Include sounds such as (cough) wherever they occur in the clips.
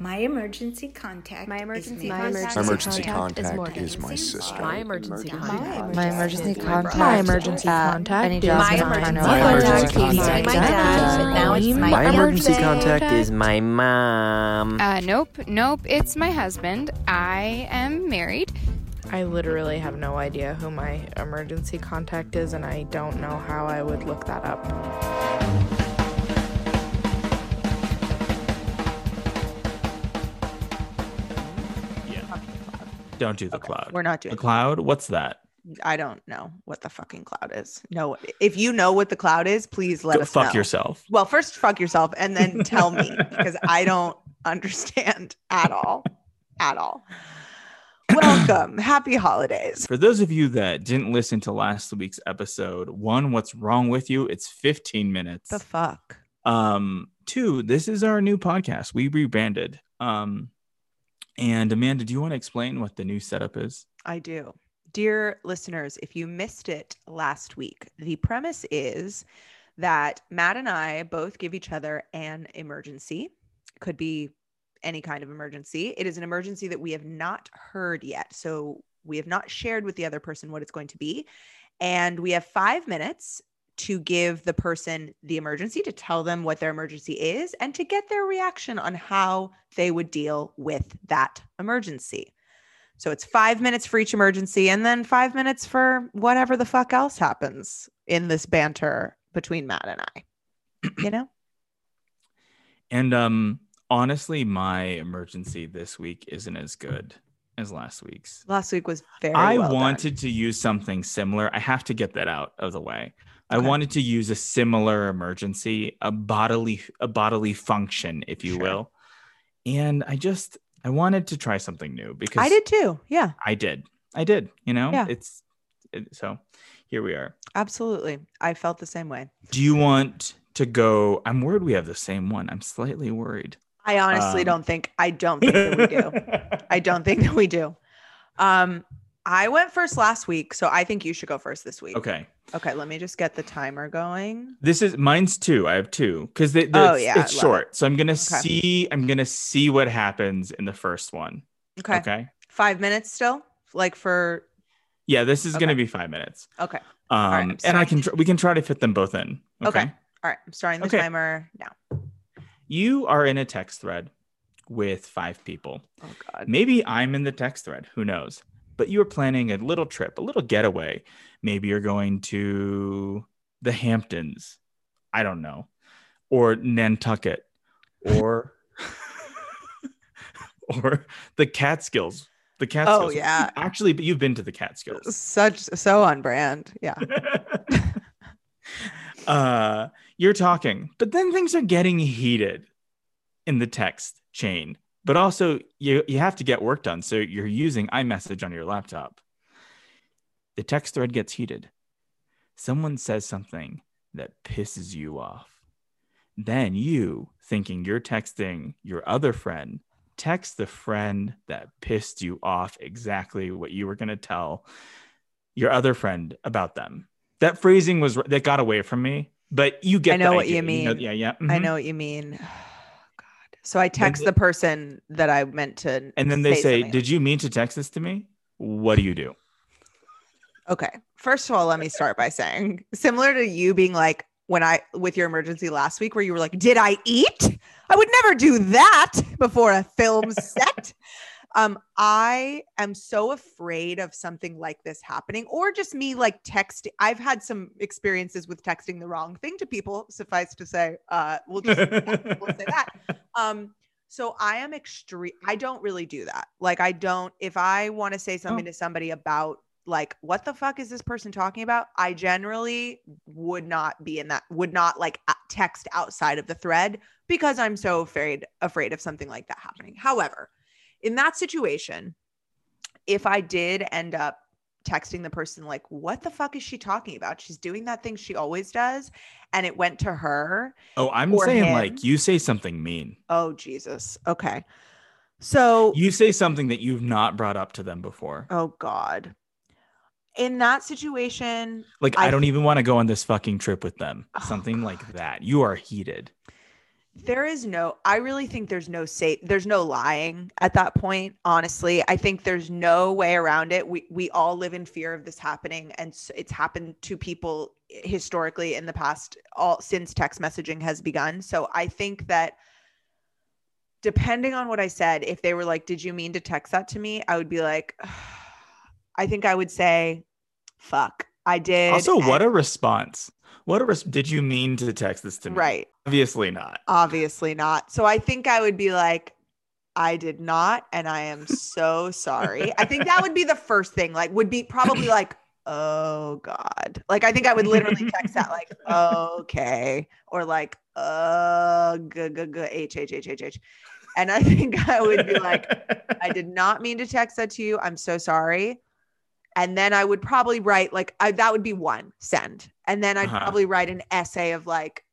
My emergency contact. My emergency is contact. My emergency contact is contact Morgan. is my sister. My emergency contact. My emergency contact. My emergency contact Any job My emergency Toronto. My emergency contact used to be my dad, but now it's my, My emergency contact is my mom. Uh, nope, nope. It's my husband. I am married. I literally have no idea who my emergency contact is, and I don't know how I would look that up. Don't do the Okay, cloud. We're not doing the cloud. What's that? I don't know what the fucking cloud is. No, if you know what the cloud is, please let Go us fuck know. yourself. Well, first fuck yourself and then tell me (laughs) because I don't understand at all. At all. Welcome. (coughs) Happy holidays. For those of you that didn't listen to last week's episode, one, what's wrong with you? It's 15 minutes. The fuck. Um, two, this is our new podcast. We rebranded. Um, and Amanda, do you want to explain what the new setup is? I do. Dear listeners, if you missed it last week, the premise is that Matt and I both give each other an emergency. Could be any kind of emergency. It is an emergency that we have not heard yet. So we have not shared with the other person what it's going to be. And we have five minutes to give the person the emergency, to tell them what their emergency is, and to get their reaction on how they would deal with that emergency. So it's five minutes for each emergency and then five minutes for whatever the fuck else happens in this banter between Matt and I. You know? And um, honestly, my emergency this week isn't as good as last week's. Last week was very I well done. wanted to use something similar. I have to get that out of the way. I wanted to use a similar emergency, a bodily a bodily function, if you Sure. will. And I just I wanted to try something new because I did too. Yeah, I did. I did, you know? Yeah. It's it, so here we are. absolutely. I felt the same way. Do you want to go? I'm worried we have the same one. I'm slightly worried. I honestly Um, don't think I don't think that we do. (laughs) I don't think that we do. Um I went first last week, so I think you should go first this week. okay. Okay, let me just get the timer going. This is mine's two. I have two because they, Oh, it's, yeah, it's short. So I'm gonna Okay. see. I'm gonna see what happens in the first one. Okay. Okay. Five minutes still? Like for Yeah, this is gonna be five minutes. okay. Um, right, and I can tr- we can try to fit them both in. Okay. Okay. All right. I'm starting the Okay. timer now. You are in a text thread with five people. Oh god. Maybe I'm in the text thread. Who knows? But you are planning a little trip, a little getaway. Maybe you're going to the Hamptons. I don't know. Or Nantucket. Or (laughs) or the Catskills. The Catskills. Oh yeah. Actually, but you've been to the Catskills. Such so on brand. Yeah. (laughs) uh you're talking, but then things are getting heated in the text chain. But also you you have to get work done. So you're using iMessage on your laptop. The text thread gets heated. Someone says something that pisses you off. Then you, thinking you're texting your other friend, text the friend that pissed you off exactly what you were going to tell your other friend about them. That phrasing was that got away from me, but you get I know what idea. you know- mean. yeah, yeah. I mhm. know what you mean. (sighs) God. So I text the- the person that I meant to. And then they say, something. "Did you mean to text this to me?" What do you do? Okay. First of all, let me start by saying, similar to you being like when I with your emergency last week, where you were like, "Did I eat?" I would never do that before a film set. (laughs) um, I am so afraid of something like this happening, or just me like texting. I've had some experiences with texting the wrong thing to people. Suffice to say, uh, we'll just we'll say that. (laughs) Um, so I am extreme. I don't really do that. Like I don't. If I want to say something to somebody about like what the fuck is this person talking about, I generally would not be in that. Would not like text outside of the thread because I'm so afraid afraid of something like that happening. However, in that situation, if I did end up texting the person like what the fuck is she talking about she's doing that thing she always does and it went to her Oh, I'm saying him. like you say something mean. Oh Jesus. Okay. So You say something that you've not brought up to them before. oh God. In that situation, Like I, I- don't even want to go on this fucking trip with them. Oh, Something like that. You are heated. there is no i really think there's no safe there's no lying at that point honestly i think there's no way around it we we all live in fear of this happening and it's happened to people historically in the past all since text messaging has begun so i think that depending on what i said if they were like did you mean to text that to me i would be like (sighs) i think i would say fuck i did Also, what and- a response. What a res- did you mean to text this to me? right Obviously not. Obviously not. So I think I would be like, I did not, and I am so (laughs) sorry. I think that would be the first thing. Like, would be probably (laughs) like, oh God. Like, I think I would literally text that, like, (laughs) okay, or like, uh, g g g h h h h h. And I think I would be like, I did not mean to text that to you. I'm so sorry. And then I would probably write like I, that would be one send. And then I'd Uh-huh. probably write an essay of like,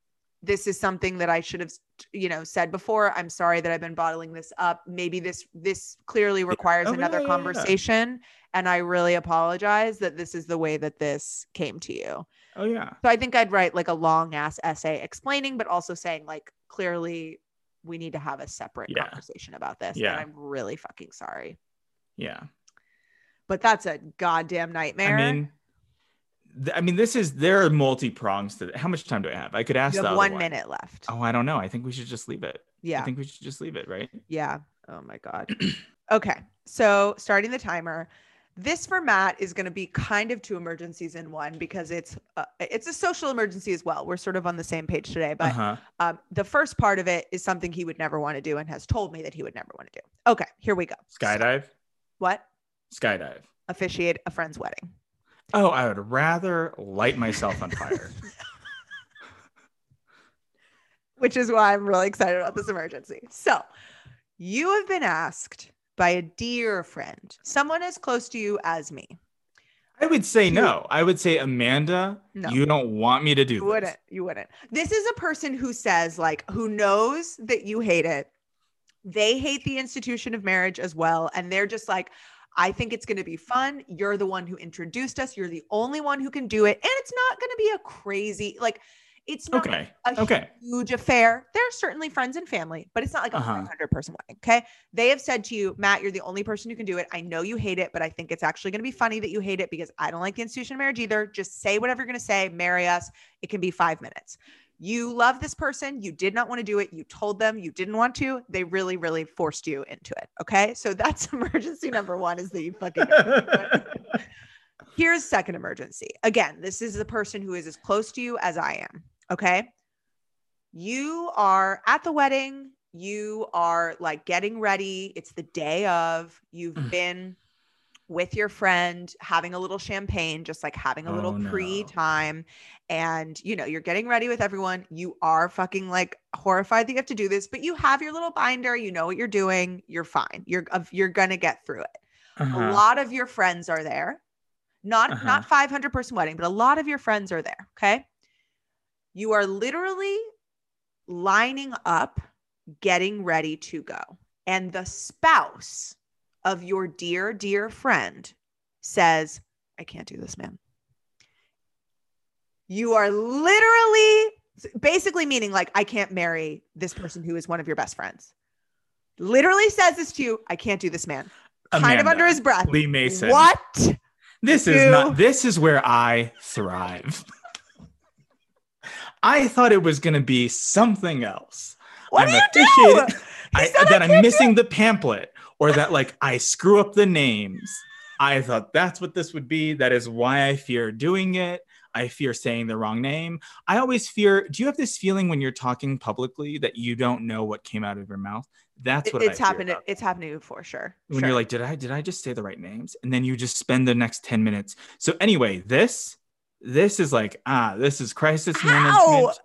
this is something that I should have, you know, said before. I'm sorry that I've been bottling this up. Maybe this this clearly requires Oh, another yeah, yeah, yeah. conversation. And I really apologize that this is the way that this came to you. Oh yeah. So I think I'd write like a long ass essay explaining, but also saying like clearly we need to have a separate Yeah. conversation about this. Yeah. And I'm really fucking sorry. Yeah. But that's a goddamn nightmare. I mean, th- I mean, this is there are multi prongs to. That. How much time do I have? I could ask you have other one minute left. Oh, I don't know. I think we should just leave it. Yeah, I think we should just leave it, right? Yeah. Oh my God. (clears throat) okay. So starting the timer. This for Matt is going to be kind of two emergencies in one because it's uh, it's a social emergency as well. We're sort of on the same page today, but uh-huh. um, the first part of it is something he would never want to do and has told me that he would never want to do. Okay, here we go. Skydive. What? Skydive. Officiate a friend's wedding. Oh, I would rather light myself on fire. (laughs) which is why I'm really excited about this emergency. So, you have been asked by a dear friend, someone as close to you as me. I would say no. I would say Amanda, No. you don't want me to do You this. wouldn't. You wouldn't. This is a person who says, like, who knows that you hate it. They hate the institution of marriage as well. And they're just like, I think it's going to be fun. You're the one who introduced us. You're the only one who can do it. And it's not going to be a crazy, like, it's not Okay. a Okay. huge affair. There are certainly friends and family, but it's not like a Uh-huh. 500 person wedding. Okay. They have said to you, Matt, you're the only person who can do it. I know you hate it, but I think it's actually going to be funny that you hate it because I don't like the institution of marriage either. Just say whatever you're going to say, marry us. It can be five minutes. You love this person. You did not want to do it. You told them you didn't want to. They really, really forced you into it. Okay. So that's (laughs) emergency number one is that you fucking (laughs) Here's second emergency. Again, this is the person who is as close to you as I am. Okay. You are at the wedding. You are like getting ready. It's the day of. You've Mm. been with your friend having a little champagne, just like having a little Oh, no. pre time. And, you know, you're getting ready with everyone. You are fucking like horrified that you have to do this, but you have your little binder. You know what you're doing. You're fine. You're, you're going to get through it a Uh-huh. lot of your friends are there not Uh-huh. not 500 person wedding but a lot of your friends are there okay you are literally lining up getting ready to go and the spouse of your dear dear friend says i can't do this man you are literally basically meaning like i can't marry this person who is one of your best friends literally says this to you i can't do this man kind of under his breath Lee Mason. what This is not. This is where I thrive. (laughs) I thought it was going to be something else. What I'm do you do? I, "I that I'm can't do missing the pamphlet, or that like I screw up the names. I thought that's what this would be. That is why I fear doing it. I fear saying the wrong name. I always fear. Do you have this feeling when you're talking publicly that you don't know what came out of your mouth? That's what it's I happened. about. It's you for sure. when Sure. you're like, did I did I just say the right names? And then you just spend the next 10 minutes. So anyway, this this is like, ah, this is crisis Ow! management.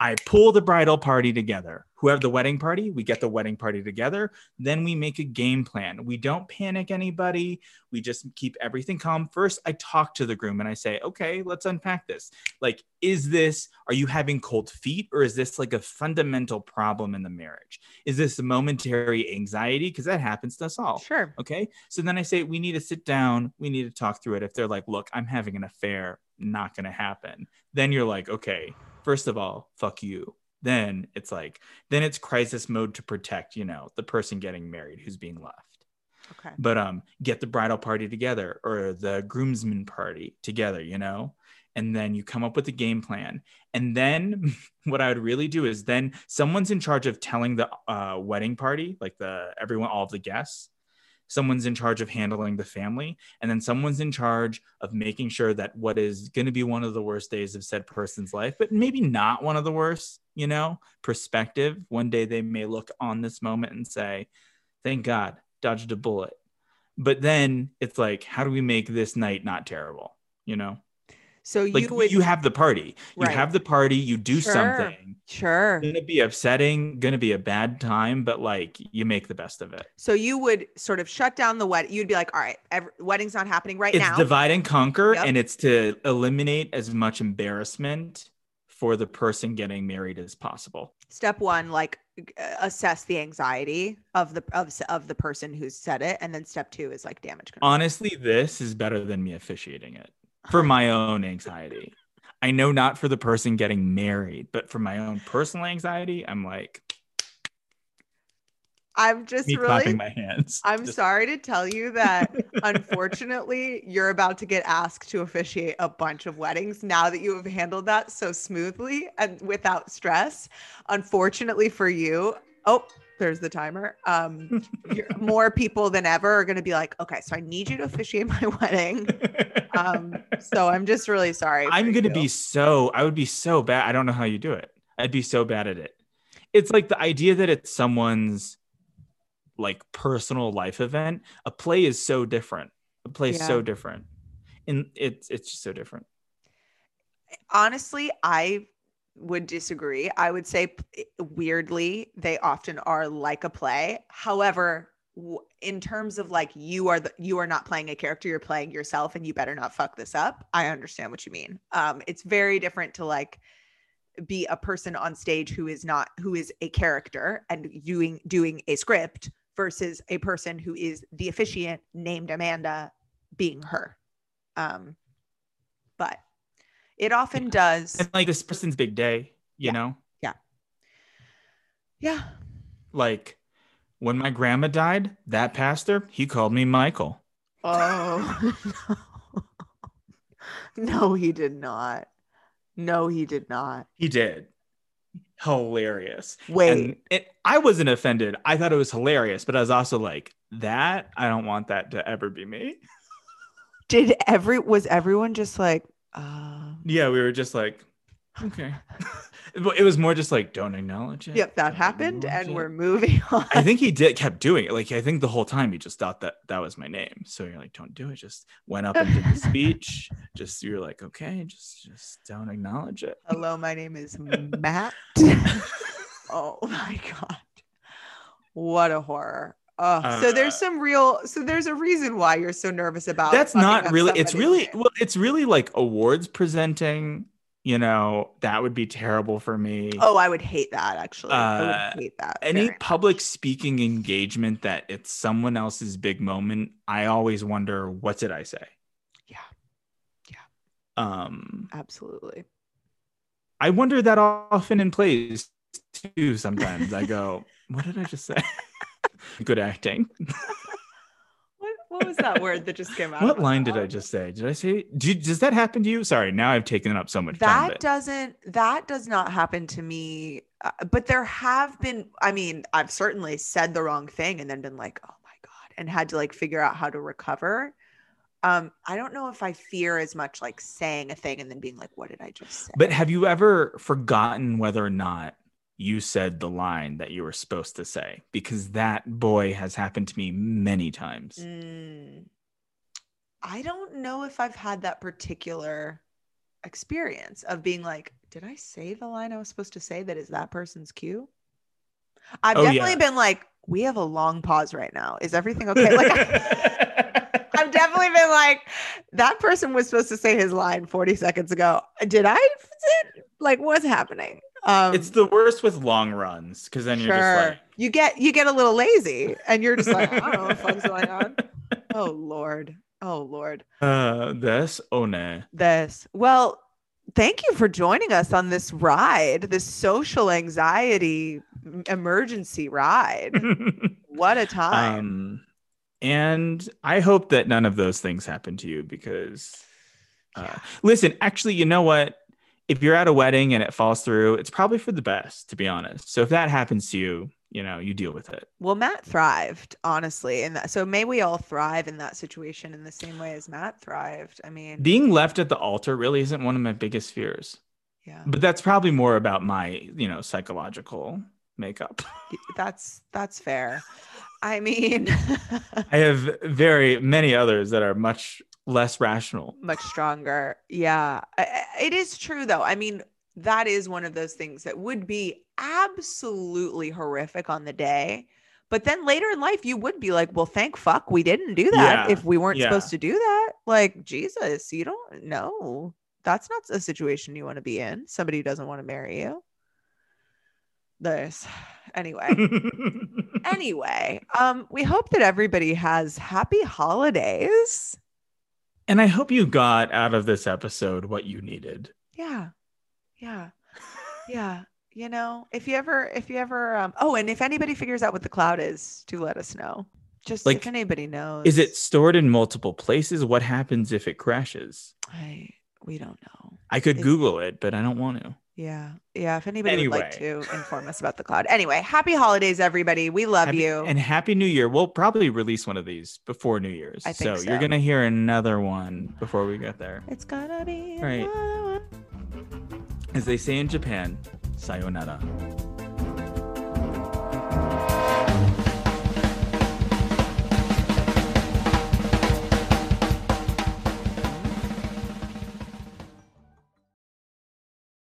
I pull the bridal party together. Whoever the wedding party, we get the wedding party together. Then we make a game plan. We don't panic anybody. We just keep everything calm. First, I talk to the groom and I say, okay, let's unpack this. Like, is this, are you having cold feet or is this like a fundamental problem in the marriage? Is this a momentary anxiety? Because that happens to us all. sure. Okay. So then I say, we need to sit down. We need to talk through it. If they're like, look, I'm having an affair, not going to happen. Then you're like, okay, first of all, fuck you. then it's like then it's crisis mode to protect you know the person getting married who's being left Okay. but um get the bridal party together or the groomsmen party together you know and then you come up with a game plan and then (laughs) what i would really do is then someone's in charge of telling the uh, wedding party like the everyone all of the guests someone's in charge of handling the family and then someone's in charge of making sure that what is going to be one of the worst days of said person's life but maybe not one of the worst you know perspective. One day they may look on this moment and say thank god dodged a bullet. But then it's like how do we make this night not terrible? You know So like you would you have the party you Right. have the party you do Sure. something sure. gonna be upsetting gonna be a bad time but like you make the best of it So you would sort of shut down the wedding. You'd be like, all right, every, wedding's not happening right it's now. It's divide and conquer Yep. and it's to eliminate as much embarrassment for the person getting married as possible Step one, like uh, assess the anxiety of the of, of the person who said it, and then step two is like damage control. honestly this is better than me officiating it for my own anxiety i know not for the person getting married but for my own personal anxiety i'm like I'm just really clapping my hands I'm Just- sorry to tell you that (laughs) unfortunately you're about to get asked to officiate a bunch of weddings now that you have handled that so smoothly and without stress. Unfortunately for you, oh, there's the timer. Um (laughs) more people than ever are going to be like, "Okay, so I need you to officiate (laughs) my wedding." Um so I'm just really sorry. I'm gonna be so I would be so bad. I don't know how you do it. I'd be so bad at it. It's like the idea that it's someone's like personal life event. A play is so different. A play is Yeah. so different. And it's it's just so different. honestly, I would disagree. I would say weirdly, they often are like a play. However, in terms of like you are the you are not playing a character, you're playing yourself and you better not fuck this up. I understand what you mean. Um it's very different to like be a person on stage who is not who is a character and doing doing a script versus a person who is the officiant named Amanda being her. Um but it often does And like this person's big day, you Yeah. know? yeah Yeah. Like when my grandma died, that pastor, he called me Michael. oh (laughs) no. no he did not no he did not He did. Hilarious. wait it, I wasn't offended. I thought it was hilarious, but I was also like, that I don't want that to ever be me. did every was everyone just like uh Yeah, we were just like, okay. (laughs) It was more just like, don't acknowledge it. yep that happened and it. we're moving (laughs) on I think he did kept doing it. Like I think the whole time he just thought that that was my name. So you're like, don't do it. Just went up and did the speech. (laughs) Just you're like, okay, just just don't acknowledge it. hello my name is matt oh my god what a horror oh so Uh, there's some real so there's a reason why you're so nervous about That's not really. It's really well. It's really like awards presenting. You know, that would be terrible for me. oh i would hate that actually i Uh, would hate that any public speaking engagement that it's someone else's big moment i always wonder what did i say Yeah. Yeah. um absolutely i wonder that often in plays too sometimes i go what did i just say (laughs) good acting What, what was that word that just came out? what line did i just say did i say do, does that happen to you sorry now i've taken it up so much That but doesn't. That does not happen to me. Uh, but there have been. I mean, I've certainly said the wrong thing and then been like, "Oh my god," and had to like figure out how to recover. Um, I don't know if I fear as much like saying a thing and then being like, "What did I just say?" but have you ever forgotten whether or not you said the line that you were supposed to say because that boy has happened to me many times Mm, I don't know if I've had that particular experience of being like, did I say the line I was supposed to say that is that person's cue? I've Oh, definitely yeah. been like, we have a long pause right now. Is everything okay? Like, (laughs) I've definitely been like, that person was supposed to say his line 40 seconds ago. Did I? Like, what's happening? Um, it's the worst with long runs because then you're just like you get you get a little lazy and you're just like, I don't know what the fuck's (laughs) going on. Oh Lord. Oh Lord. uh this oh no this well thank you for joining us on this ride, this social anxiety emergency ride. (laughs) what a time. um, and I hope that none of those things happen to you because, uh, listen, actually, you know what? If you're at a wedding and it falls through, it's probably for the best, to be honest. So if that happens to you, you know, you deal with it. well, Matt thrived, honestly. And so may we all thrive in that situation in the same way as Matt thrived. I mean, Being left at the altar really isn't one of my biggest fears, yeah, but that's probably more about my, you know, psychological makeup. (laughs) that's that's fair. I mean, (laughs) I have very many others that are much less rational. much stronger. Yeah, it is true though. I mean, that is one of those things that would be absolutely horrific on the day. But then later in life, you would be like, well, thank fuck we didn't do that Yeah, if we weren't yeah. supposed to do that. Like, Jesus, you don't know. That's not a situation you want to be in. Somebody who doesn't want to marry you. This, anyway. (laughs) anyway, um, we hope that everybody has happy holidays. And I hope you got out of this episode what you needed. Yeah. Yeah. Yeah. You know, if you ever, if you ever, um, oh, and if anybody figures out what the cloud is, do let us know. Just Like, if anybody knows. Is it stored in multiple places? What happens if it crashes? I, we don't know. I could Google it, but I don't want to. Yeah. Yeah. If anybody would like to inform us about the cloud. Anyway, happy holidays, everybody. We love Happy- you. And Happy New Year. We'll probably release one of these before New Year's. I think so, so. you're going to hear another one before we get there. it's gonna be Right. another one. As they say in Japan, sayonara.